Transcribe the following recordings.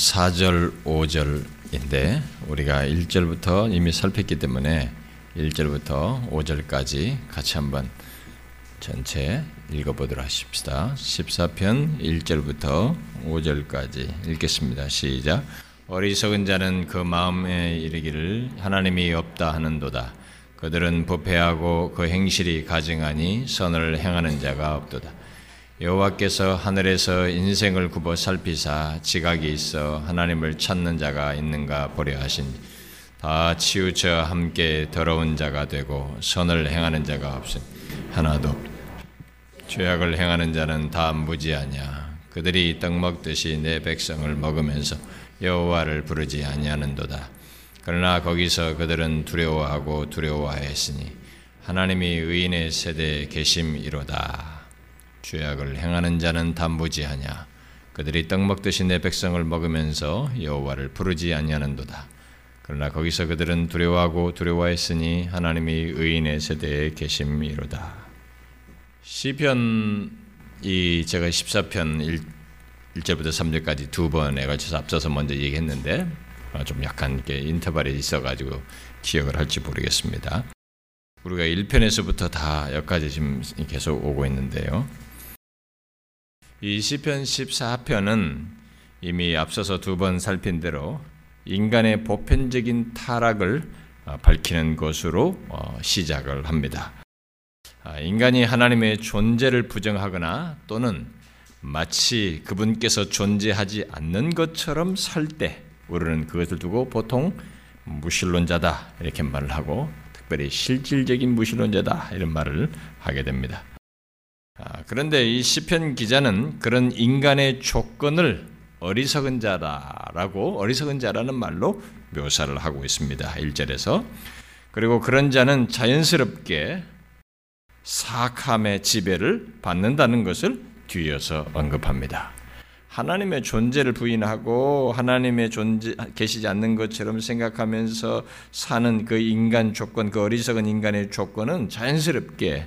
4절, 5절인데 우리가 1절부터 이미 살폈기 때문에 1절부터 5절까지 같이 한번 전체 읽어보도록 하십시다. 14편 1절부터 5절까지 읽겠습니다. 시작. 어리석은 자는 그 마음에 이르기를 하나님이 없다 하는도다. 그들은 부패하고 그 행실이 가증하니 선을 행하는 자가 없도다. 여호와께서 하늘에서 인생을 굽어 살피사 지각이 있어 하나님을 찾는 자가 있는가 보려 하신 다 치우쳐 함께 더러운 자가 되고 선을 행하는 자가 없으니 하나도 죄악을 행하는 자는 다 무지하냐? 그들이 떡 먹듯이 내 백성을 먹으면서 여호와를 부르지 아니하는도다. 그러나 거기서 그들은 두려워하고 두려워하였으니 하나님이 의인의 세대에 계심이로다 죄악을 행하는 자는 단무지하냐 그들이 떡 먹듯이 내 백성을 먹으면서 여호와를 부르지 아니하는도다 그러나 거기서 그들은 두려워하고 두려워했으니 하나님이 의인의 세대에 계심이로다 시편 이 제가 14편 1, 1절부터 3절까지 두 번에 걸쳐서 앞서서 먼저 얘기했는데 좀 약간 이렇게 인터벌이 있어가지고 기억을 할지 모르겠습니다. 우리가 1편에서부터 다 여기까지 지금 계속 오고 있는데요. 이 시편 14편은 이미 앞서서 두 번 살핀 대로 인간의 보편적인 타락을 밝히는 것으로 시작을 합니다. 인간이 하나님의 존재를 부정하거나 또는 마치 그분께서 존재하지 않는 것처럼 살 때 우리는 그것을 두고 보통 무신론자다 이렇게 말을 하고 특별히 실질적인 무신론자다 이런 말을 하게 됩니다. 그런데 이 시편 기자는 그런 인간의 조건을 어리석은 자라라고 어리석은 자라는 말로 묘사를 하고 있습니다. 1절에서 그리고 그런 자는 자연스럽게 사악함의 지배를 받는다는 것을 뒤이어서 언급합니다. 하나님의 존재를 부인하고 하나님의 존재 계시지 않는 것처럼 생각하면서 사는 그 인간 조건, 그 어리석은 인간의 조건은 자연스럽게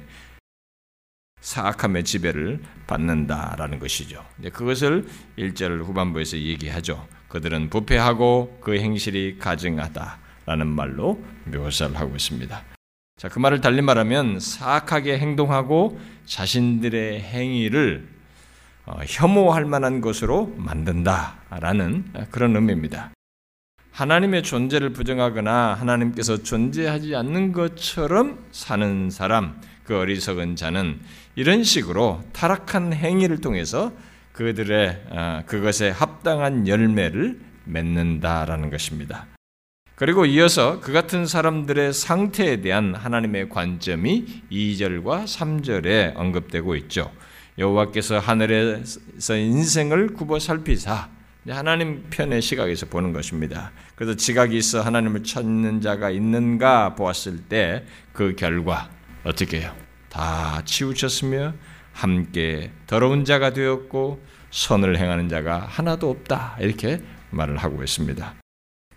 사악함의 지배를 받는다라는 것이죠. 그것을 1절 후반부에서 얘기하죠. 그들은 부패하고 그 행실이 가증하다라는 말로 묘사를 하고 있습니다. 자, 그 말을 달리 말하면 사악하게 행동하고 자신들의 행위를 어, 혐오할 만한 것으로 만든다라는 그런 의미입니다. 하나님의 존재를 부정하거나 하나님께서 존재하지 않는 것처럼 사는 사람, 그 어리석은 자는 이런 식으로 타락한 행위를 통해서 그들의 어, 그것에 합당한 열매를 맺는다라는 것입니다. 그리고 이어서 그 같은 사람들의 상태에 대한 하나님의 관점이 2절과 3절에 언급되고 있죠. 여호와께서 하늘에서 인생을 굽어 살피사 하나님 편의 시각에서 보는 것입니다. 그래서 지각이 있어 하나님을 찾는 자가 있는가 보았을 때 그 결과 어떻게 해요? 다 치우쳤으며 함께 더러운 자가 되었고 선을 행하는 자가 하나도 없다. 이렇게 말을 하고 있습니다.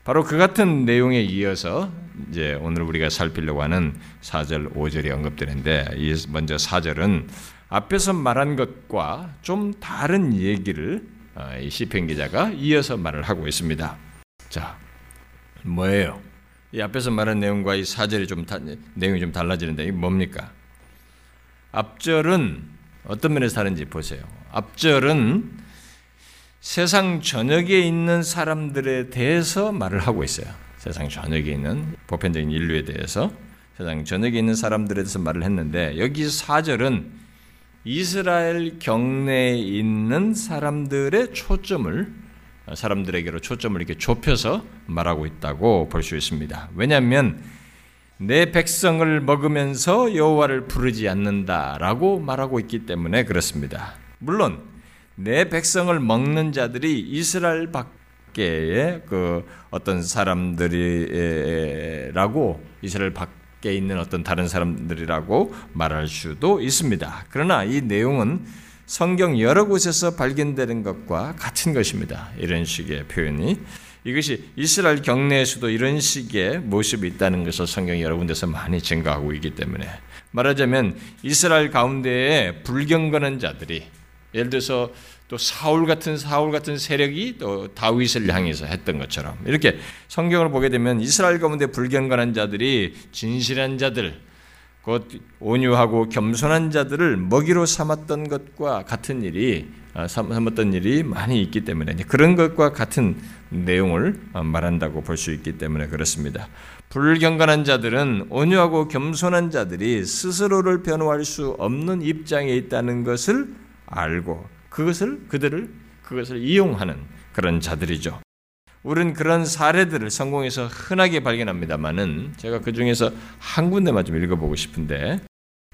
바로 그 같은 내용에 이어서 이제 오늘 우리가 살피려고 하는 4절, 5절이 언급되는데 먼저 4절은 앞에서 말한 것과 좀 다른 얘기를 어, 이 시편 기자가 이어서 말을 하고 있습니다. 자, 뭐예요? 이 앞에서 말한 내용과 이 4절이 좀 다, 내용이 좀 달라지는데 이게 뭡니까? 앞절은 어떤 면에서 다른지 보세요. 앞절은 세상 전역에 있는 사람들에 대해서 말을 하고 있어요. 세상 전역에 있는 보편적인 인류에 대해서 세상 전역에 있는 사람들에 대해서 말을 했는데 여기 4절은 이스라엘 경내에 있는 사람들의 초점을 사람들에게로 초점을 이렇게 좁혀서 말하고 있다고 볼 수 있습니다. 왜냐하면 내 백성을 먹으면서 여호와를 부르지 않는다라고 말하고 있기 때문에 그렇습니다. 물론 내 백성을 먹는 자들이 이스라엘 밖의 그 어떤 사람들이라고 이스라엘 밖 밖에 있는 어떤 다른 사람들이라고 말할 수도 있습니다. 그러나 이 내용은 성경 여러 곳에서 발견되는 것과 같은 것입니다. 이런 식의 표현이 이것이 이스라엘 경내에서도 이런 식의 모습이 있다는 것을 성경 여러 군데서 많이 증가하고 있기 때문에 말하자면 이스라엘 가운데에 불경건한 자들이 예를 들어서 또 사울 같은 사울 같은 세력이 또 다윗을 향해서 했던 것처럼 이렇게 성경을 보게 되면 이스라엘 가운데 불경건한 자들이 진실한 자들 곧 온유하고 겸손한 자들을 먹이로 삼았던 것과 같은 일이 아, 삼았던 일이 많이 있기 때문에 그런 것과 같은 내용을 말한다고 볼 수 있기 때문에 그렇습니다. 불경건한 자들은 온유하고 겸손한 자들이 스스로를 변호할 수 없는 입장에 있다는 것을 알고 그것을 그들을 그것을 이용하는 그런 자들이죠. 우리는 그런 사례들을 성공에서 흔하게 발견합니다만은 제가 그 중에서 한 군데만 좀 읽어보고 싶은데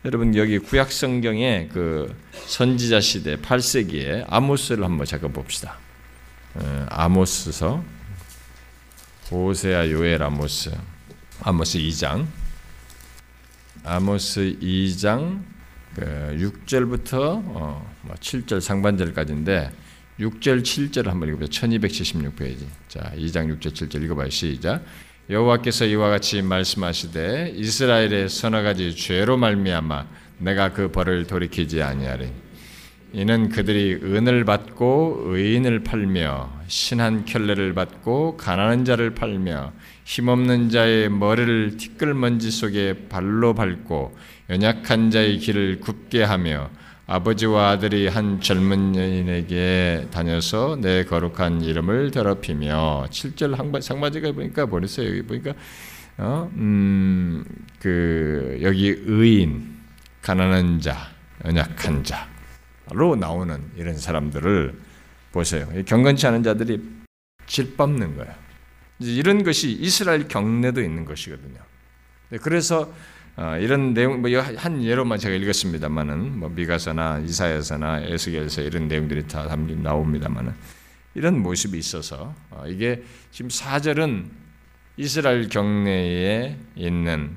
여러분 여기 구약 성경의 그 선지자 시대 8세기에 아모스를 한번 잠깐 봅시다. 어, 아모스서 호세아 요엘 아모스 아모스 2장 아모스 2장 6절부터 어, 7절 뭐 상반절까지인데 6절 7절을 한번 읽어보자. 1276페이지. 자, 2장 6절 7절 읽어봐요. 시작. 여호와께서 이와 같이 말씀하시되 이스라엘의 서너 가지 죄로 말미암아 내가 그 벌을 돌이키지 아니하리. 이는 그들이 은을 받고 의인을 팔며 신한 켤레를 받고 가난한 자를 팔며 힘없는 자의 머리를 티끌먼지 속에 발로 밟고 연약한 자의 길을 굽게 하며 아버지와 아들이 한 젊은 여인에게 다녀서 내 거룩한 이름을 더럽히며 7절 상마지가 보니까 보냈어요. 여기 보니까 어? 음, 그 여기 의인, 가난한 자, 연약한 자로 나오는 이런 사람들을 보세요. 경건치 않은 자들이 질밟는 거예요. 이런 것이 이스라엘 경내도 있는 것이거든요. 네, 그래서 어, 이런 내용 뭐한 예로만 제가 읽었습니다만은 뭐 미가서나 이사야서나 에스겔서 이런 내용들이 다 담긴 나옵니다만은 이런 모습이 있어서 어, 이게 지금 사절은 이스라엘 경내에 있는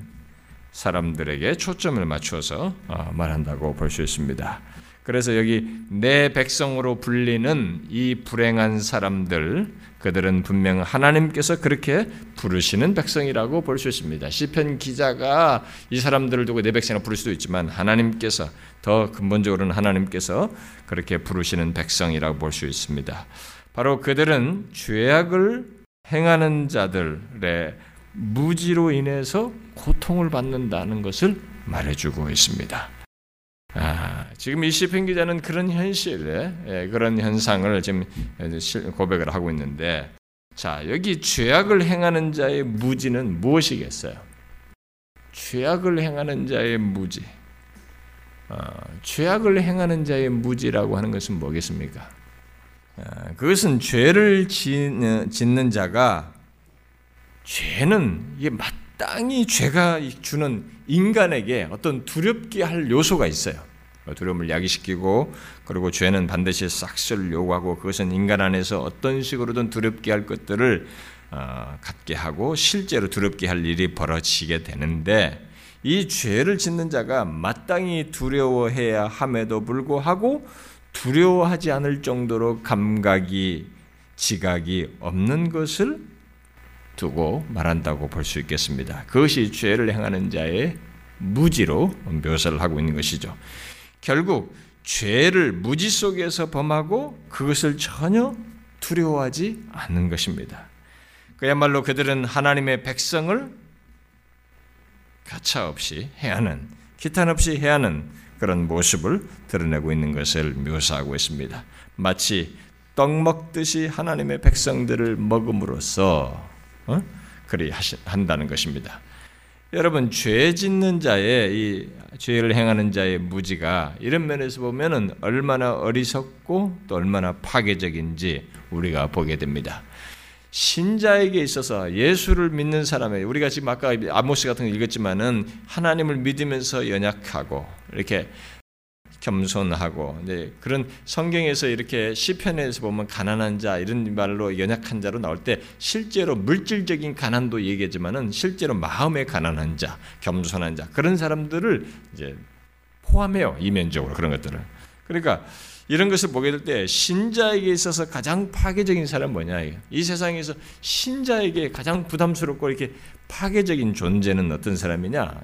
사람들에게 초점을 맞추어서 어, 말한다고 볼 수 있습니다. 그래서 여기 내 백성으로 불리는 이 불행한 사람들 그들은 분명 하나님께서 그렇게 부르시는 백성이라고 볼 수 있습니다. 시편 기자가 이 사람들을 두고 내 백성이라 부를 수도 있지만 하나님께서 더 근본적으로는 하나님께서 그렇게 부르시는 백성이라고 볼 수 있습니다. 바로 그들은 죄악을 행하는 자들의 무지로 인해서 고통을 받는다는 것을 말해주고 있습니다. 아, 지금 이 시편 기자는 그런 현실에 예, 그런 현상을 지금 고백을 하고 있는데 자 여기 죄악을 행하는 자의 무지는 무엇이겠어요? 죄악을 행하는 자의 무지. 어, 죄악을 행하는 자의 무지라고 하는 것은 뭐겠습니까? 어, 그것은 죄를 짓는 자가 죄는 이게 마땅히 죄가 주는 인간에게 어떤 두렵게 할 요소가 있어요. 두려움을 야기시키고 그리고 죄는 반드시 싹쓸 요구하고 그것은 인간 안에서 어떤 식으로든 두렵게 할 것들을 어, 갖게 하고 실제로 두렵게 할 일이 벌어지게 되는데 이 죄를 짓는 자가 마땅히 두려워해야 함에도 불구하고 두려워하지 않을 정도로 감각이 지각이 없는 것을 두고 말한다고 볼 수 있겠습니다. 그것이 죄를 행하는 자의 무지로 묘사를 하고 있는 것이죠. 결국 죄를 무지 속에서 범하고 그것을 전혀 두려워하지 않는 것입니다. 그야말로 그들은 하나님의 백성을 가차없이 해하는, 기탄 없이 해하는 그런 모습을 드러내고 있는 것을 묘사하고 있습니다. 마치 떡 먹듯이 하나님의 백성들을 먹음으로써 어? 그리 한다는 것입니다. 여러분 죄 짓는 자의 이 죄를 행하는 자의 무지가 이런 면에서 보면은 얼마나 어리석고 또 얼마나 파괴적인지 우리가 보게 됩니다. 신자에게 있어서 예수를 믿는 사람에 우리가 지금 아까 아모스 같은 거 읽었지만은 하나님을 믿으면서 연약하고 이렇게 겸손하고 네, 그런 성경에서 이렇게 시편에서 보면 가난한 자 이런 말로 연약한 자로 나올 때 실제로 물질적인 가난도 얘기하지만은 실제로 마음의 가난한 자, 겸손한 자 그런 사람들을 이제 포함해요 이면적으로 그런 것들을. 그러니까 이런 것을 보게 될 때 신자에게 있어서 가장 파괴적인 사람은 뭐냐? 이 세상에서 신자에게 가장 부담스럽고 이렇게 파괴적인 존재는 어떤 사람이냐?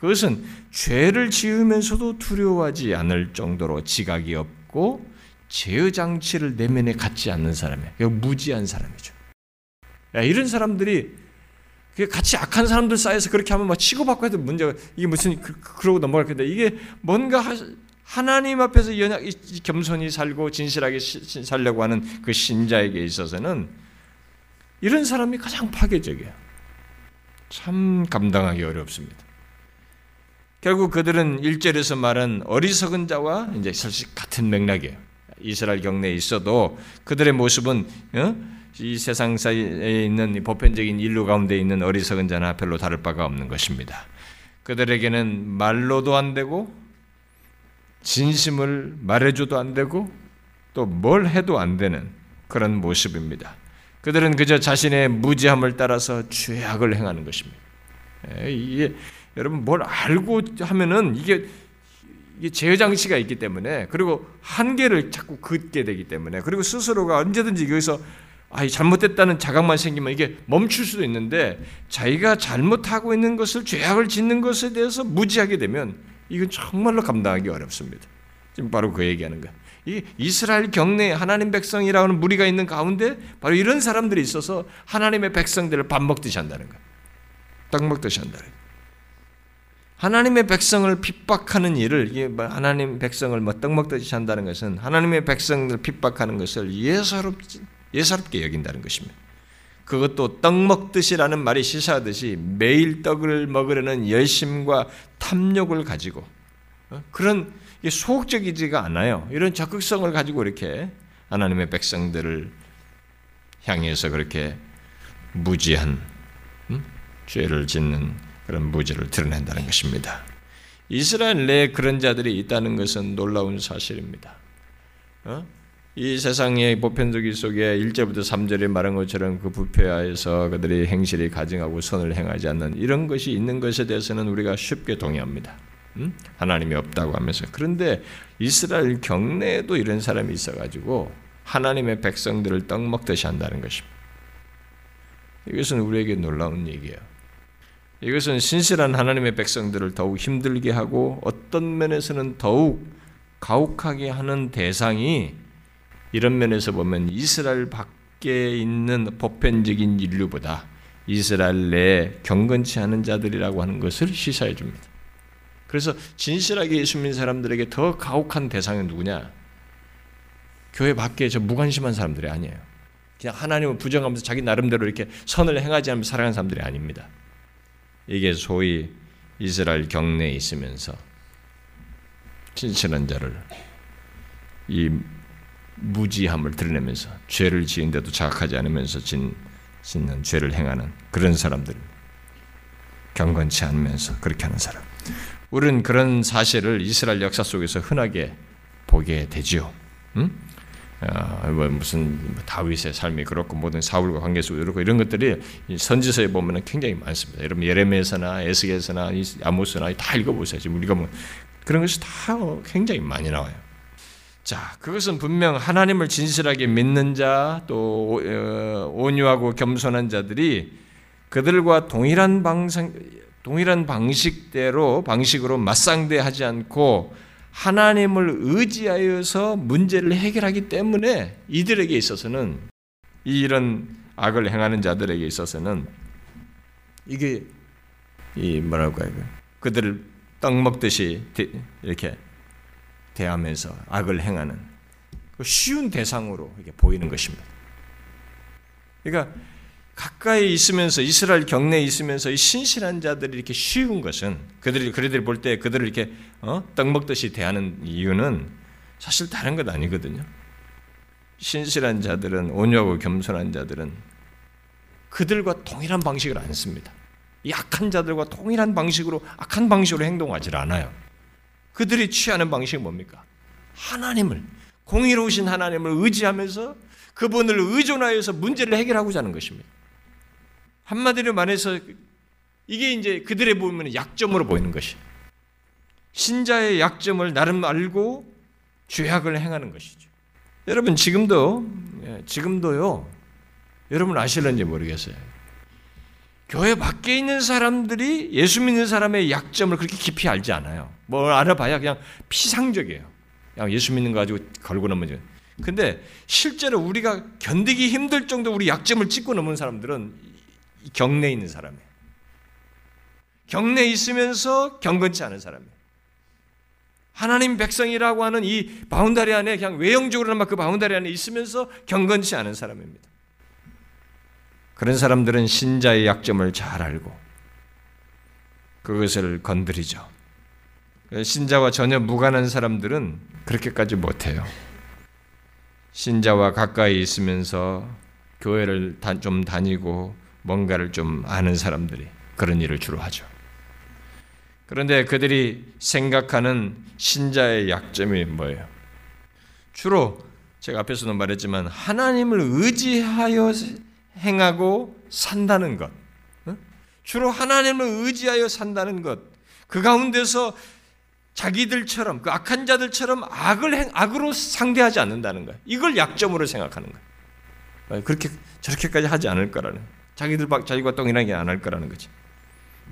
그것은 죄를 지으면서도 두려워하지 않을 정도로 지각이 없고 제어 장치를 내면에 갖지 않는 사람이에요. 무지한 사람이죠. 야, 이런 사람들이 같이 악한 사람들 사이에서 그렇게 하면 막 치고받고 해도 문제가 이게 무슨 그, 러고 넘어갈 건데 이게 뭔가 하 나님 앞에서 연약 겸손히 살고 진실하게 살려고 하는 그 신자에게 있어서는 이런 사람이 가장 파괴적이에요. 참 감당하기 어렵습니다. 결국 그들은 일절에서 말한 어리석은 자와 이제 사실 같은 맥락이에요. 이스라엘 경내에 있어도 그들의 모습은 어? 이 세상 사이에 있는 보편적인 인류 가운데 있는 어리석은 자나 별로 다를 바가 없는 것입니다. 그들에게는 말로도 안 되고 진심을 말해줘도 안 되고 또 뭘 해도 안 되는 그런 모습입니다. 그들은 그저 자신의 무지함을 따라서 죄악을 행하는 것입니다. 예, 이게 여러분 뭘 알고 하면은 이게 이게 제어 장치가 있기 때문에 그리고 한계를 자꾸 긋게 되기 때문에 그리고 스스로가 언제든지 여기서 아, 잘못됐다는 자각만 생기면 이게 멈출 수도 있는데 자기가 잘못하고 있는 것을 죄악을 짓는 것에 대해서 무지하게 되면 이건 정말로 감당하기 어렵습니다. 지금 바로 그 얘기하는 거야. 이 이스라엘 경내에 하나님 백성이라는 무리가 있는 가운데 바로 이런 사람들이 있어서 하나님의 백성들을 밥 먹듯이 한다는 거야. 떡 먹듯이 한다는 거야. 하나님의 백성을 핍박하는 일을 이게 뭐 하나님 백성을 뭐 떡 먹듯이 한다는 것은 하나님의 백성을 핍박하는 것을 예사롭지 예사롭게 여긴다는 것입니다. 그것도 떡 먹듯이라는 말이 시사하듯이 매일 떡을 먹으려는 열심과 탐욕을 가지고 어? 그런 소극적이지가 않아요. 이런 적극성을 가지고 이렇게 하나님의 백성들을 향해서 그렇게 무지한 음? 죄를 짓는 그런 무지를 드러낸다는 것입니다. 이스라엘 내에 그런 자들이 있다는 것은 놀라운 사실입니다. 어? 이 세상의 보편적인 속에 1절부터 3절에 말한 것처럼 그 부패하에서 그들이 행실이 가증하고 선을 행하지 않는 이런 것이 있는 것에 대해서는 우리가 쉽게 동의합니다. 음? 하나님이 없다고 하면서 그런데 이스라엘 경내에도 이런 사람이 있어가지고 하나님의 백성들을 떡 먹듯이 한다는 것입니다. 이것은 우리에게 놀라운 얘기예요. 이것은 신실한 하나님의 백성들을 더욱 힘들게 하고 어떤 면에서는 더욱 가혹하게 하는 대상이 이런 면에서 보면 이스라엘 밖에 있는 보편적인 인류보다 이스라엘 내에 경건치 않은 자들이라고 하는 것을 시사해 줍니다. 그래서 진실하게 예수 믿는 사람들에게 더 가혹한 대상은 누구냐? 교회 밖에 저 무관심한 사람들이 아니에요. 그냥 하나님을 부정하면서 자기 나름대로 이렇게 선을 행하지 않으며 살아가는 사람들이 아닙니다. 이게 소위 이스라엘 경내에 있으면서 진실한 자를 이 무지함을 드러내면서 죄를 지은데도 자각하지 않으면서 진, 짓는 죄를 행하는 그런 사람들 경건치 않으면서 그렇게 하는 사람 우리는 그런 사실을 이스라엘 역사 속에서 흔하게 보게 되지요. 응? 어, 뭐 무슨 다윗의 삶이 그렇고 모든 사울과 관계 속에 그렇고 이런 것들이 선지서에 보면 굉장히 많습니다. 여러분 예레미야서나 에스겔서나 아모스나 다 읽어보세요. 지금 우리가 뭐 그런 것이 다 굉장히 많이 나와요. 자, 그것은 분명 하나님을 진실하게 믿는 자, 또 어, 온유하고 겸손한 자들이 그들과 동일한 방상, 동일한 방식대로 방식으로 맞상대하지 않고 하나님을 의지하여서 문제를 해결하기 때문에 이들에게 있어서는 이런 악을 행하는 자들에게 있어서는 이게 이 뭐라고 해요? 그들을 떡 먹듯이 이렇게 대하면서 악을 행하는 그 쉬운 대상으로 이게 보이는 것입니다. 그러니까 가까이 있으면서 이스라엘 경내에 있으면서 이 신실한 자들이 이렇게 쉬운 것은 그들이 그들이 볼 때 그들을 이렇게 어? 떡 먹듯이 대하는 이유는 사실 다른 것 아니거든요. 신실한 자들은 온유하고 겸손한 자들은 그들과 동일한 방식을 안 씁니다. 이 악한 자들과 동일한 방식으로 악한 방식으로 행동하지 않아요. 그들이 취하는 방식이 뭡니까? 하나님을 공의로우신 하나님을 의지하면서 그분을 의존하여서 문제를 해결하고자 하는 것입니다. 한마디로 말해서 이게 이제 그들의 보면 약점으로 보이는 것이. 신자의 약점을 나름 알고 죄악을 행하는 것이죠. 여러분 지금도 예, 지금도요. 여러분 아실런지 모르겠어요. 교회 밖에 있는 사람들이 예수 믿는 사람의 약점을 그렇게 깊이 알지 않아요. 뭘 알아봐야 그냥 피상적이에요. 그냥 예수 믿는 거 가지고 걸고 넘어져. 근데 실제로 우리가 견디기 힘들 정도 우리 약점을 찍고 넘은 사람들은 경내에 있는 사람이에요. 경내에 있으면서 경건치 않은 사람이에요. 하나님 백성이라고 하는 이 바운다리 안에 그냥 외형적으로는 그 바운다리 안에 있으면서 경건치 않은 사람입니다. 그런 사람들은 신자의 약점을 잘 알고 그것을 건드리죠. 신자와 전혀 무관한 사람들은 그렇게까지 못해요. 신자와 가까이 있으면서 교회를 좀 다니고 뭔가를 좀 아는 사람들이 그런 일을 주로 하죠. 그런데 그들이 생각하는 신자의 약점이 뭐예요? 주로 제가 앞에서도 말했지만 하나님을 의지하여 행하고 산다는 것. 주로 하나님을 의지하여 산다는 것. 그 가운데서 자기들처럼 그 악한 자들처럼 악을 행, 악으로 상대하지 않는다는 거예요. 이걸 약점으로 생각하는 거예요. 그렇게 저렇게까지 하지 않을 거라는 자기들 자기가 동일하게 안 할 거라는 거지.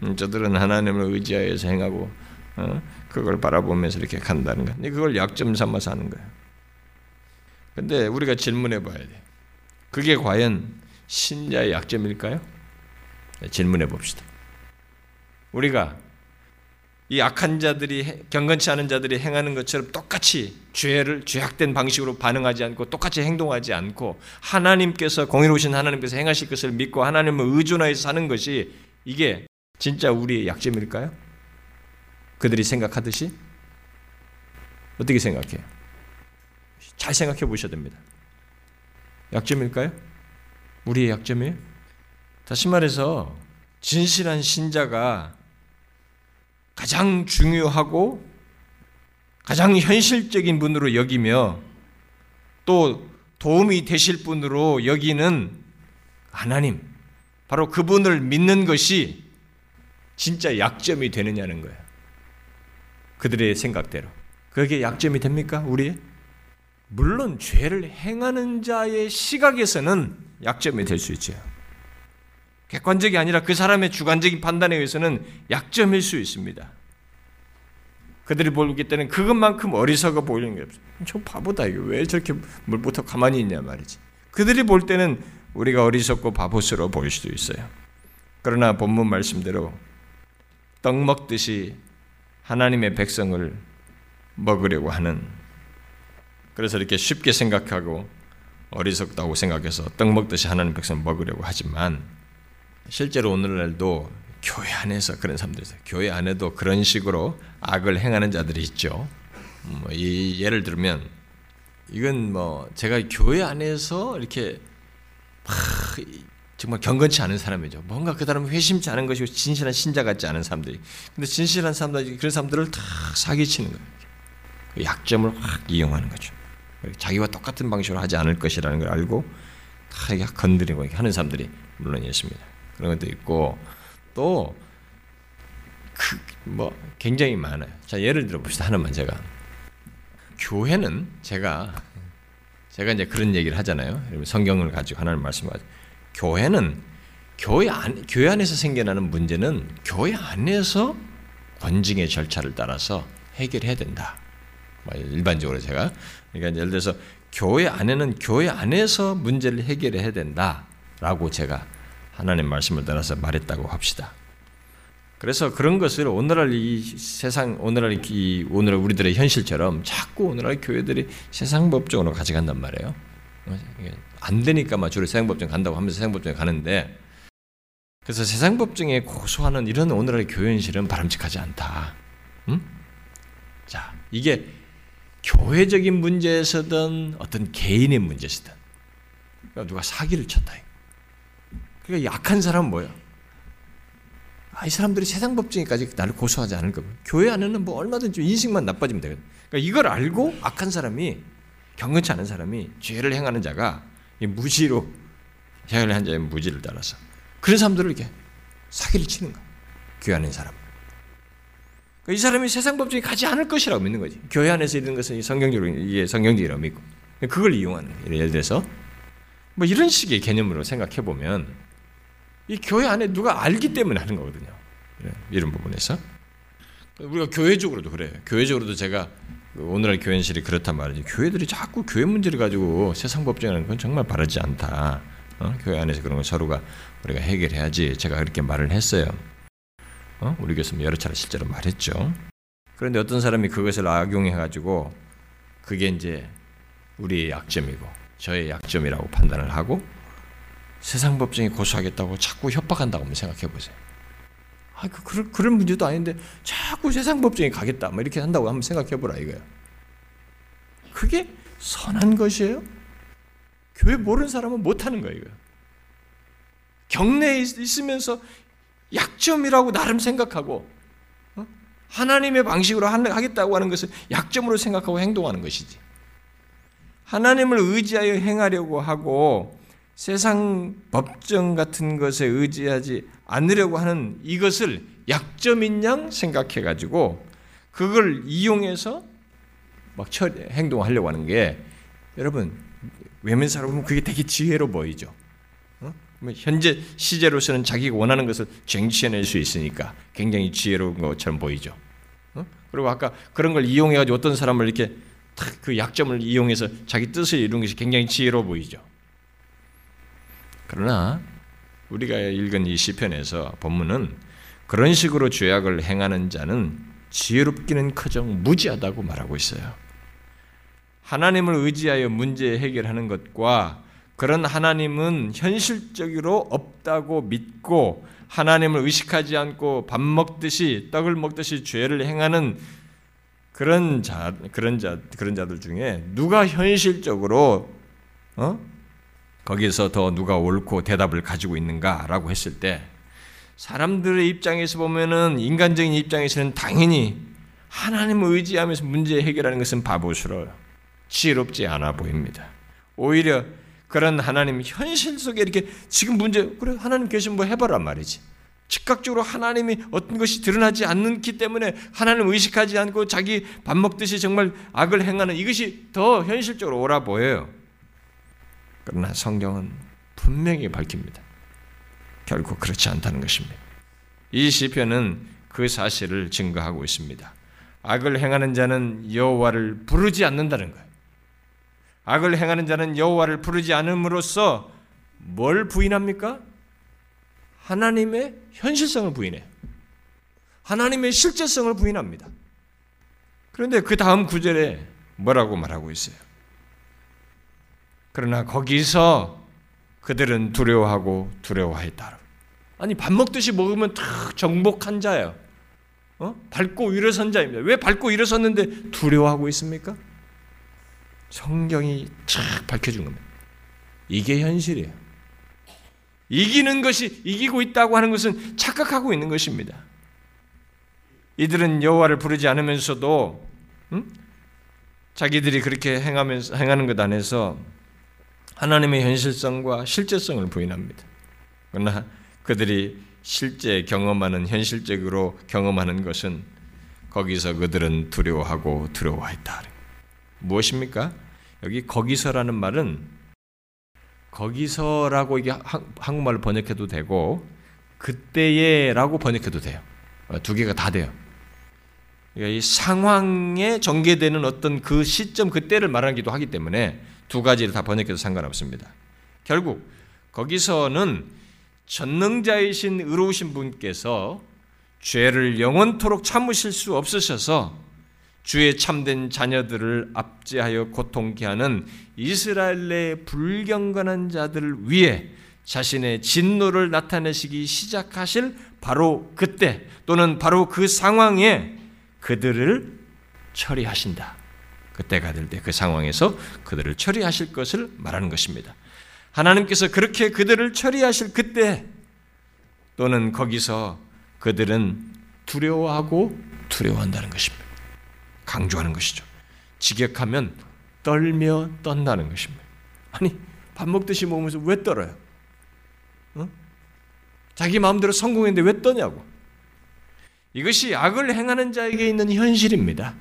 음, 저들은 하나님을 의지하여서 행하고 어? 그걸 바라보면서 이렇게 간다는 거. 그걸 약점 삼아서 하는 거예요. 근데 우리가 질문해 봐야 돼. 그게 과연 신자의 약점일까요? 네, 질문해 봅시다. 우리가 이 악한 자들이 경건치 않은 자들이 행하는 것처럼 똑같이 죄를 죄악된 방식으로 반응하지 않고 똑같이 행동하지 않고 하나님께서 공의로우신 하나님께서 행하실 것을 믿고 하나님을 의존하여 사는 것이 이게 진짜 우리의 약점일까요? 그들이 생각하듯이 어떻게 생각해요? 잘 생각해 보셔야 됩니다. 약점일까요? 우리의 약점이에요? 다시 말해서 진실한 신자가 가장 중요하고 가장 현실적인 분으로 여기며 또 도움이 되실 분으로 여기는 하나님, 바로 그분을 믿는 것이 진짜 약점이 되느냐는 거예요. 그들의 생각대로. 그게 약점이 됩니까? 우리? 물론 죄를 행하는 자의 시각에서는 약점이 될 수 있죠. 객관적이 아니라 그 사람의 주관적인 판단에 의해서는 약점일 수 있습니다. 그들이 보기 때는 그것만큼 어리석어 보이는 게 없어요. 저 바보다 이거 왜 저렇게 물부터 가만히 있냐 말이지. 그들이 볼 때는 우리가 어리석고 바보스러워 보일 수도 있어요. 그러나 본문 말씀대로 떡 먹듯이 하나님의 백성을 먹으려고 하는 그래서 이렇게 쉽게 생각하고 어리석다고 생각해서 떡 먹듯이 하나님 백성을 먹으려고 하지만 실제로 오늘날도 교회 안에서 그런 사람들이 있어요. 교회 안에도 그런 식으로 악을 행하는 자들이 있죠. 뭐 이 예를 들면 이건 뭐 제가 교회 안에서 이렇게 정말 경건치 않은 사람이죠. 뭔가 그 사람은 회심치 않은 것이고 진실한 신자 같지 않은 사람들이. 근데 진실한 사람들 그런 사람들을 다 사기치는 거예요. 그 약점을 확 이용하는 거죠. 자기와 똑같은 방식으로 하지 않을 것이라는 걸 알고 다 건드리고 하는 사람들이 물론 있습니다. 그런 것도 있고 또그뭐 굉장히 많아요. 자 예를 들어 봅시다. 하나만 제가 교회는 제가 제가 이제 그런 얘기를 하잖아요. 성경을 가지고 하나님 말씀을 가지고 교회는 교회 안 교회 안에서 생겨나는 문제는 교회 안에서 권징의 절차를 따라서 해결해야 된다. 뭐 일반적으로 제가 그러니까 예를 들어서 교회 안에는 교회 안에서 문제를 해결해야 된다라고 제가 하나님 말씀을 따라서 말했다고 합시다. 그래서 그런 것을 오늘날 이 세상 오늘날 이 오늘 우리들의 현실처럼 자꾸 오늘날 교회들이 세상 법정으로 가져간단 말이에요. 안 되니까 막 주로 세상 법정 간다고 하면서 세상 법정에 가는데 그래서 세상 법정에 고소하는 이런 오늘날 교회 현실은 바람직하지 않다. 응? 자, 이게 교회적인 문제에서든 어떤 개인의 그러니까 누가 사기를 쳤다. 그러니까 약한 사람은 뭐예요? 아, 이 사람들이 세상 법정에까지 나를 고소하지 않을 거고 교회 안에는 뭐 얼마든지 인식만 나빠지면 되거든. 그러니까 이걸 알고 악한 사람이 경건치 않은 사람이 죄를 행하는 자가 무지로 행을 한 자의 무지를 따라서 그런 사람들을 이렇게 사기를 치는 거야. 교회 안에 사람. 그러니까 이 사람이 세상 법정에 가지 않을 것이라고 믿는 거지. 교회 안에서 이런 것은 성경적으로 이게 성경적이라고 믿고 그걸 이용하는 거예요. 예를 들어서 뭐 이런 식의 개념으로 생각해 보면 이 교회 안에 누가 알기 때문에 하는 거거든요. 이런 부분에서 우리가 교회적으로도 그래요. 교회적으로도 제가 그 오늘날 교회 현실이 그렇단 말이지. 교회들이 자꾸 교회 문제를 가지고 세상 법정하는 건 정말 바르지 않다. 어? 교회 안에서 그런 거 서로가 우리가 해결해야지. 제가 그렇게 말을 했어요. 어? 우리 교수님 여러 차례 실제로 말했죠. 그런데 어떤 사람이 그것을 악용해가지고 그게 이제 우리의 약점이고 저의 약점이라고 판단을 하고 세상 법정에 고소하겠다고 자꾸 협박한다고 한번 생각해 보세요. 아, 그, 그런, 그런 문제도 아닌데 자꾸 세상 법정에 가겠다. 뭐 이렇게 한다고 한번 생각해 보라 이거예요. 그게 선한 것이에요? 교회 모르는 사람은 못하는 거예요. 경내에 있으면서 약점이라고 나름 생각하고 어? 하나님의 방식으로 하겠다고 하는 것을 약점으로 생각하고 행동하는 것이지. 하나님을 의지하여 행하려고 하고 세상 법정 같은 것에 의지하지 않으려고 하는 이것을 약점인 양 생각해 가지고 그걸 이용해서 막 행동하려고 하는 게 여러분 외면 사람은 그게 되게 지혜로 보이죠. 어? 뭐 현재 시제로서는 자기가 원하는 것을 쟁취해낼 수 있으니까 굉장히 지혜로운 것처럼 보이죠. 어? 그리고 아까 그런 걸 이용해가지고 어떤 사람을 이렇게 그 약점을 이용해서 자기 뜻을 이루는 것이 굉장히 지혜로워 보이죠. 그러나 우리가 읽은 이 시편에서 본문은 그런 식으로 죄악을 행하는 자는 지혜롭기는 커녕 무지하다고 말하고 있어요. 하나님을 의지하여 문제 해결하는 것과 그런 하나님은 현실적으로 없다고 믿고 하나님을 의식하지 않고 밥 먹듯이 떡을 먹듯이 죄를 행하는 그런 자 그런 자 그런 자들 중에 누가 현실적으로 어? 거기서 더 누가 옳고 대답을 가지고 있는가라고 했을 때 사람들의 입장에서 보면은 인간적인 입장에서는 당연히 하나님을 의지하면서 문제 해결하는 것은 바보스러워요. 지혜롭지 않아 보입니다. 오히려 그런 하나님 현실 속에 이렇게 지금 문제 그래 하나님 계신 뭐 해봐란 말이지. 즉각적으로 하나님이 어떤 것이 드러나지 않기 때문에 하나님 의식하지 않고 자기 밥 먹듯이 정말 악을 행하는 이것이 더 현실적으로 옳아 보여요. 그러나 성경은 분명히 밝힙니다. 결국 그렇지 않다는 것입니다. 이 시편은 그 사실을 증거하고 있습니다. 악을 행하는 자는 여호와를 부르지 않는다는 거예요. 악을 행하는 자는 여호와를 부르지 않음으로써 뭘 부인합니까? 하나님의 현실성을 부인해요. 하나님의 실제성을 부인합니다. 그런데 그 다음 구절에 뭐라고 말하고 있어요? 그러나 거기서 그들은 두려워하고 두려워했다. 아니 밥 먹듯이 먹으면 탁 정복한 자예요. 어? 밟고 일어선 자입니다. 왜 밟고 일어섰는데 두려워하고 있습니까? 성경이 쫙 밝혀준 겁니다. 이게 현실이에요. 이기는 것이 이기고 있다고 하는 것은 착각하고 있는 것입니다. 이들은 여호와를 부르지 않으면서도 음? 자기들이 그렇게 행하면서 행하는 것 안에서 하나님의 현실성과 실제성을 부인합니다. 그러나 그들이 실제 경험하는 현실적으로 경험하는 것은 거기서 그들은 두려워하고 두려워했다. 무엇입니까? 여기 거기서라는 말은 거기서라고 이게 한국말로 번역해도 되고 그때에라고 번역해도 돼요. 어, 두 개가 다 돼요. 그러니까 이 상황에 전개되는 어떤 그 시점 그때를 말하기도 하기 때문에 두 가지를 다 번역해도 상관없습니다. 결국 거기서는 전능자이신 의로우신 분께서 죄를 영원토록 참으실 수 없으셔서 주의 참된 자녀들을 압제하여 고통케 하는 이스라엘 내 불경건한 자들을 위해 자신의 진노를 나타내시기 시작하실 바로 그때 또는 바로 그 상황에 그들을 처리하신다. 그때가 될 때 그 상황에서 그들을 처리하실 것을 말하는 것입니다. 하나님께서 그렇게 그들을 처리하실 그때 또는 거기서 그들은 두려워하고 두려워한다는 것입니다. 강조하는 것이죠. 직역하면 떨며 떤다는 것입니다. 아니 밥 먹듯이 먹으면서 왜 떨어요? 어? 자기 마음대로 성공했는데 왜 떠냐고. 이것이 악을 행하는 자에게 있는 현실입니다.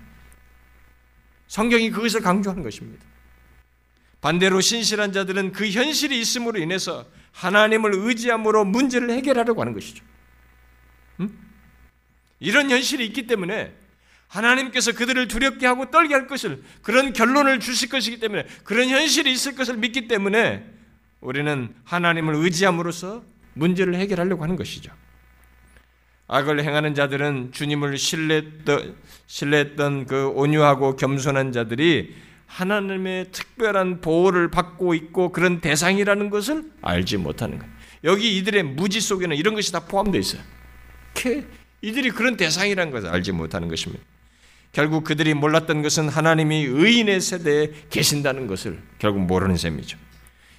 성경이 그것을 강조하는 것입니다. 반대로 신실한 자들은 그 현실이 있음으로 인해서 하나님을 의지함으로 문제를 해결하려고 하는 것이죠. 음? 이런 현실이 있기 때문에 하나님께서 그들을 두렵게 하고 떨게 할 것을 그런 결론을 주실 것이기 때문에 그런 현실이 있을 것을 믿기 때문에 우리는 하나님을 의지함으로써 문제를 해결하려고 하는 것이죠. 악을 행하는 자들은 주님을 신뢰했던, 신뢰했던 그 온유하고 겸손한 자들이 하나님의 특별한 보호를 받고 있고 그런 대상이라는 것을 알지 못하는 거예요. 여기 이들의 무지 속에는 이런 것이 다 포함되어 있어요. 이들이 그런 대상이라는 것을 알지 못하는 것입니다. 결국 그들이 몰랐던 것은 하나님이 의인의 세대에 계신다는 것을 결국 모르는 셈이죠.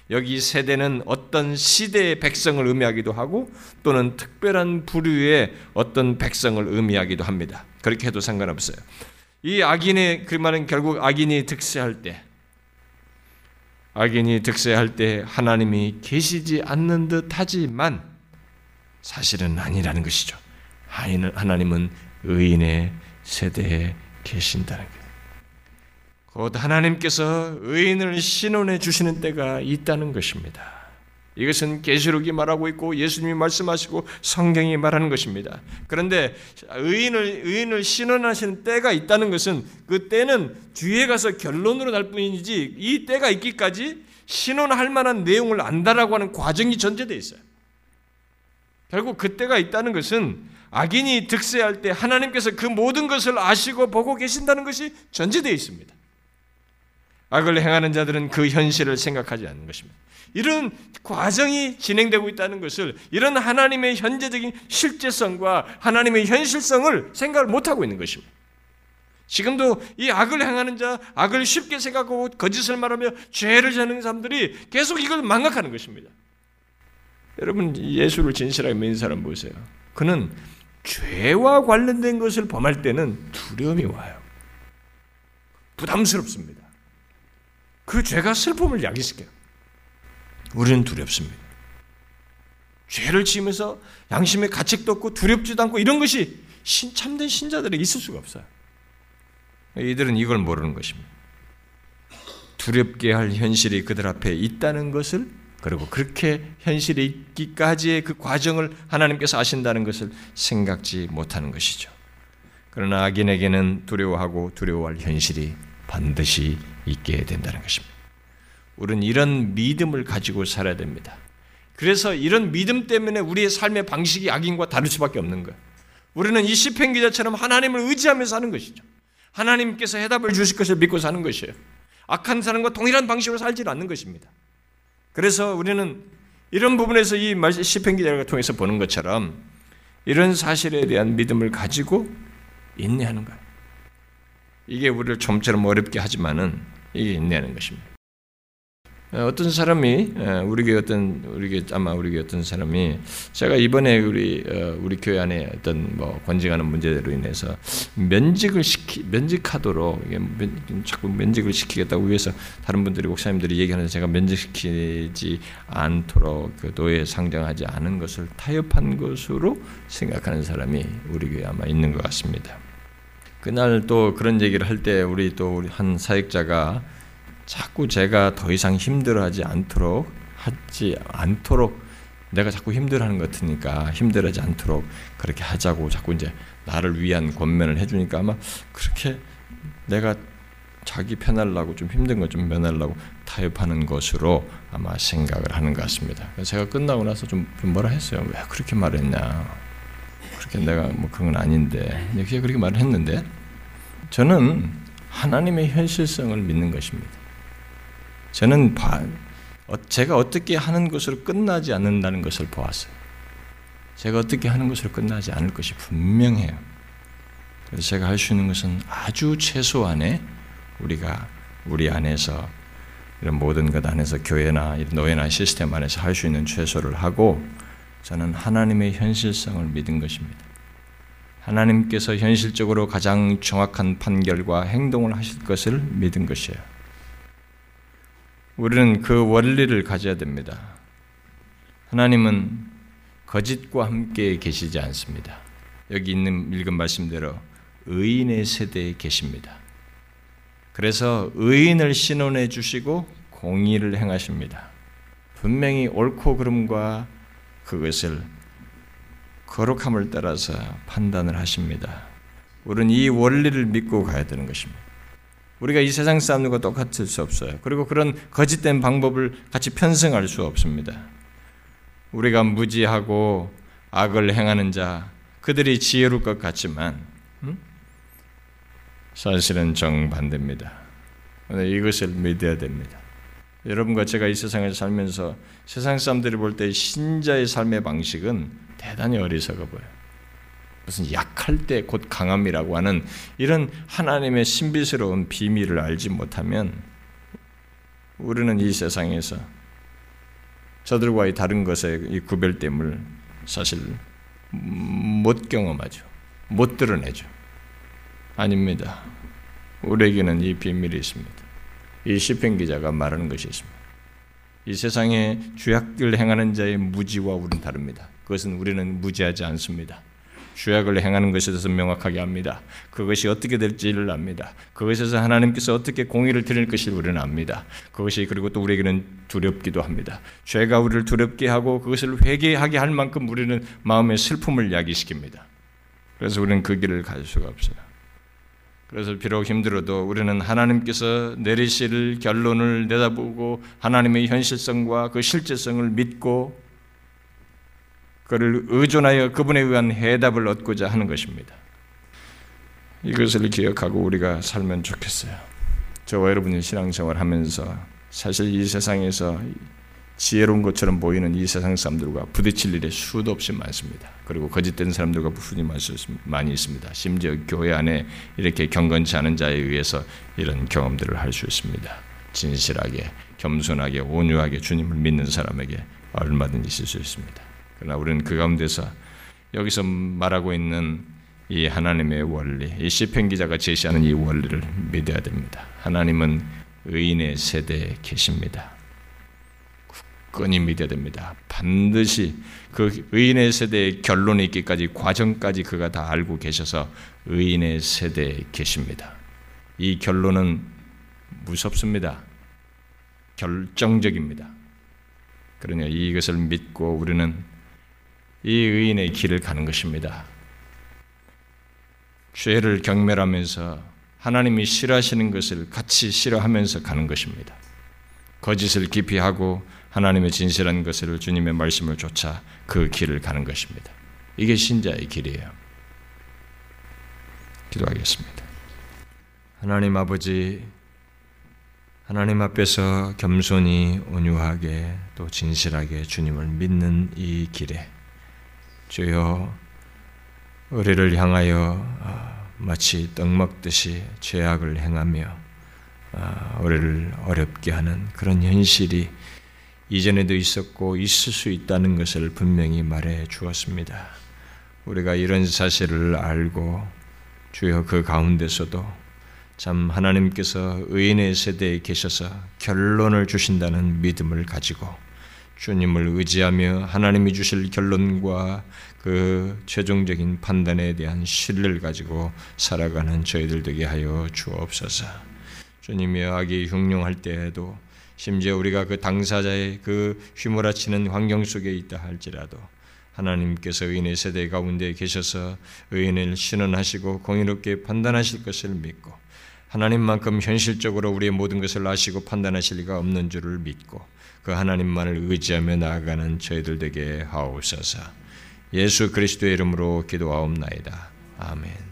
여기 세대는 어떤 시대의 백성을 의미하기도 하고 또는 특별한 부류의 어떤 백성을 의미하기도 합니다. 그렇게 해도 상관없어요. 이 악인의 그 말은 결국 악인이 득세할 때 악인이 득세할 때 하나님이 계시지 않는 듯 하지만 사실은 아니라는 것이죠. 하나님은 의인의 세대에 계신다는 것. 곧 하나님께서 의인을 신원해 주시는 때가 있다는 것입니다. 이것은 계시록이 말하고 있고 예수님이 말씀하시고 성경이 말하는 것입니다. 그런데 의인을 의인을 신원하시는 때가 있다는 것은 그 때는 뒤에 가서 결론으로 날 뿐이지 이 때가 있기까지 신원할 만한 내용을 안다라고 하는 과정이 전제되어 있어요. 결국 그 때가 있다는 것은 악인이 득세할 때 하나님께서 그 모든 것을 아시고 보고 계신다는 것이 전제되어 있습니다. 악을 행하는 자들은 그 현실을 생각하지 않는 것입니다. 이런 과정이 진행되고 있다는 것을 이런 하나님의 현재적인 실제성과 하나님의 현실성을 생각을 못하고 있는 것입니다. 지금도 이 악을 행하는 자, 악을 쉽게 생각하고 거짓을 말하며 죄를 저는 사람들이 계속 이걸 망각하는 것입니다. 여러분 예수를 진실하게 믿는 사람 보세요. 그는 죄와 관련된 것을 범할 때는 두려움이 와요. 부담스럽습니다. 그 죄가 슬픔을 야기시켜요. 우리는 두렵습니다. 죄를 지으면서 양심의 가책도 없고 두렵지도 않고 이런 것이 신, 참된 신자들에게 있을 수가 없어요. 이들은 이걸 모르는 것입니다. 두렵게 할 현실이 그들 앞에 있다는 것을 그리고 그렇게 현실에 있기까지의 그 과정을 하나님께서 아신다는 것을 생각지 못하는 것이죠. 그러나 악인에게는 두려워하고 두려워할 현실이 반드시 있게 된다는 것입니다. 우리는 이런 믿음을 가지고 살아야 됩니다. 그래서 이런 믿음 때문에 우리의 삶의 방식이 악인과 다를 수밖에 없는 거예요. 우리는 이 시편 기자처럼 하나님을 의지하며 사는 것이죠. 하나님께서 해답을 주실 것을 믿고 사는 것이에요. 악한 사람과 동일한 방식으로 살지 않는 것입니다. 그래서 우리는 이런 부분에서 이 시편 기자를 통해서 보는 것처럼 이런 사실에 대한 믿음을 가지고 인내하는 거예요. 이게 우리를 좀처럼 어렵게 하지만은 이게 인내하는 것입니다. 어, 어떤 사람이 어, 우리 교회 어떤 우리 교회 아마 우리 교회 어떤 사람이 제가 이번에 우리 어, 우리 교회 안에 어떤 뭐 권징하는 문제로 인해서 면직을 시키 면직하도록 자꾸 면직을 시키겠다고 위해서 다른 분들이 목사님들이 얘기하는데 제가 면직시키지 않도록 그 노예 상정하지 않은 것을 타협한 것으로 생각하는 사람이 우리 교회 아마 있는 것 같습니다. 그날 또 그런 얘기를 할 때 우리 또 우리 한 사역자가 자꾸 제가 더 이상 힘들어하지 않도록 하지 않도록 내가 자꾸 힘들어하는 것 같으니까 힘들어하지 않도록 그렇게 하자고 자꾸 이제 나를 위한 권면을 해주니까 아마 그렇게 내가 자기 편하려고 좀 힘든 것좀 면하려고 타협하는 것으로 아마 생각을 하는 것 같습니다. 제가 끝나고 나서 좀 뭐라 했어요. 왜 그렇게 말했냐. 그렇게 내가 뭐 그런 건 아닌데 이렇게 그렇게 말을 했는데 저는 하나님의 현실성을 믿는 것입니다. 저는 어, 제가 어떻게 하는 것으로 끝나지 않는다는 것을 보았어요. 제가 어떻게 하는 것으로 끝나지 않을 것이 분명해요. 그래서 제가 할 수 있는 것은 아주 최소한의 우리가 우리 안에서 이런 모든 것 안에서 교회나 노예나 시스템 안에서 할 수 있는 최소를 하고 저는 하나님의 현실성을 믿은 것입니다. 하나님께서 현실적으로 가장 정확한 판결과 행동을 하실 것을 믿은 것이에요. 우리는 그 원리를 가져야 됩니다. 하나님은 거짓과 함께 계시지 않습니다. 여기 있는 읽은 말씀대로 의인의 세대에 계십니다. 그래서 의인을 신원해 주시고 공의를 행하십니다. 분명히 옳고 그름과 그것을 거룩함을 따라서 판단을 하십니다. 우리는 이 원리를 믿고 가야 되는 것입니다. 우리가 이 세상 사람들과 똑같을 수 없어요. 그리고 그런 거짓된 방법을 같이 편승할 수 없습니다. 우리가 무지하고 악을 행하는 자, 그들이 지혜로울 것 같지만, 음? 사실은 정반대입니다. 이것을 믿어야 됩니다. 여러분과 제가 이 세상을 살면서 세상 사람들이 볼 때 신자의 삶의 방식은 대단히 어리석어 보여요. 무슨 약할 때 곧 강함이라고 하는 이런 하나님의 신비스러운 비밀을 알지 못하면 우리는 이 세상에서 저들과의 다른 것의 이 구별됨을 사실 못 경험하죠. 못 드러내죠. 아닙니다. 우리에게는 이 비밀이 있습니다. 이 시편 기자가 말하는 것이 있습니다. 이 세상에 죄악을 행하는 자의 무지와 우리는 다릅니다. 그것은 우리는 무지하지 않습니다. 죄악을 행하는 것에 대해서 명확하게 압니다. 그것이 어떻게 될지를 압니다. 그것에서 하나님께서 어떻게 공의를 드릴 것을 우리는 압니다. 그것이 그리고 또 우리에게는 두렵기도 합니다. 죄가 우리를 두렵게 하고 그것을 회개하게 할 만큼 우리는 마음의 슬픔을 야기시킵니다. 그래서 우리는 그 길을 갈 수가 없어요. 그래서 비록 힘들어도 우리는 하나님께서 내리실 결론을 내다보고 하나님의 현실성과 그 실제성을 믿고 그를 의존하여 그분에 의한 해답을 얻고자 하는 것입니다. 이것을 기억하고 우리가 살면 좋겠어요. 저와 여러분이 신앙생활 하면서 사실 이 세상에서 지혜로운 것처럼 보이는 이 세상 사람들과 부딪힐 일이 수도 없이 많습니다. 그리고 거짓된 사람들과 부순이 많이 있습니다. 심지어 교회 안에 이렇게 경건치 않은 자에 의해서 이런 경험들을 할 수 있습니다. 진실하게, 겸손하게, 온유하게 주님을 믿는 사람에게 얼마든지 있을 수 있습니다. 그러나 우리는 그 가운데서 여기서 말하고 있는 이 하나님의 원리, 이 시편 기자가 제시하는 이 원리를 믿어야 됩니다. 하나님은 의인의 세대에 계십니다. 굳건히 믿어야 됩니다. 반드시 그 의인의 세대의 결론에 있기까지 과정까지 그가 다 알고 계셔서 의인의 세대에 계십니다. 이 결론은 무섭습니다. 결정적입니다. 그러냐 이것을 믿고 우리는 이 의인의 길을 가는 것입니다. 죄를 경멸하면서 하나님이 싫어하시는 것을 같이 싫어하면서 가는 것입니다. 거짓을 깊이 하고 하나님의 진실한 것을 주님의 말씀을 쫓아 그 길을 가는 것입니다. 이게 신자의 길이에요. 기도하겠습니다. 하나님 아버지, 하나님 앞에서 겸손히 온유하게 또 진실하게 주님을 믿는 이 길에 주여 의리를 향하여 아, 마치 떡 먹듯이 죄악을 행하며 아, 우리를 어렵게 하는 그런 현실이 이전에도 있었고 있을 수 있다는 것을 분명히 말해 주었습니다. 우리가 이런 사실을 알고 주여 그 가운데서도 참 하나님께서 의인의 세대에 계셔서 결론을 주신다는 믿음을 가지고 주님을 의지하며 하나님이 주실 결론과 그 최종적인 판단에 대한 신뢰를 가지고 살아가는 저희들 되게 하여 주옵소서. 주님이 악이 흉룡할 때에도 심지어 우리가 그 당사자의 그 휘몰아치는 환경 속에 있다 할지라도 하나님께서 의인의 세대 가운데 계셔서 의인을 신원하시고 공의롭게 판단하실 것을 믿고 하나님만큼 현실적으로 우리의 모든 것을 아시고 판단하실 리가 없는 줄을 믿고 그 하나님만을 의지하며 나아가는 저희들 되게 하옵소서. 예수 그리스도의 이름으로 기도하옵나이다. 아멘.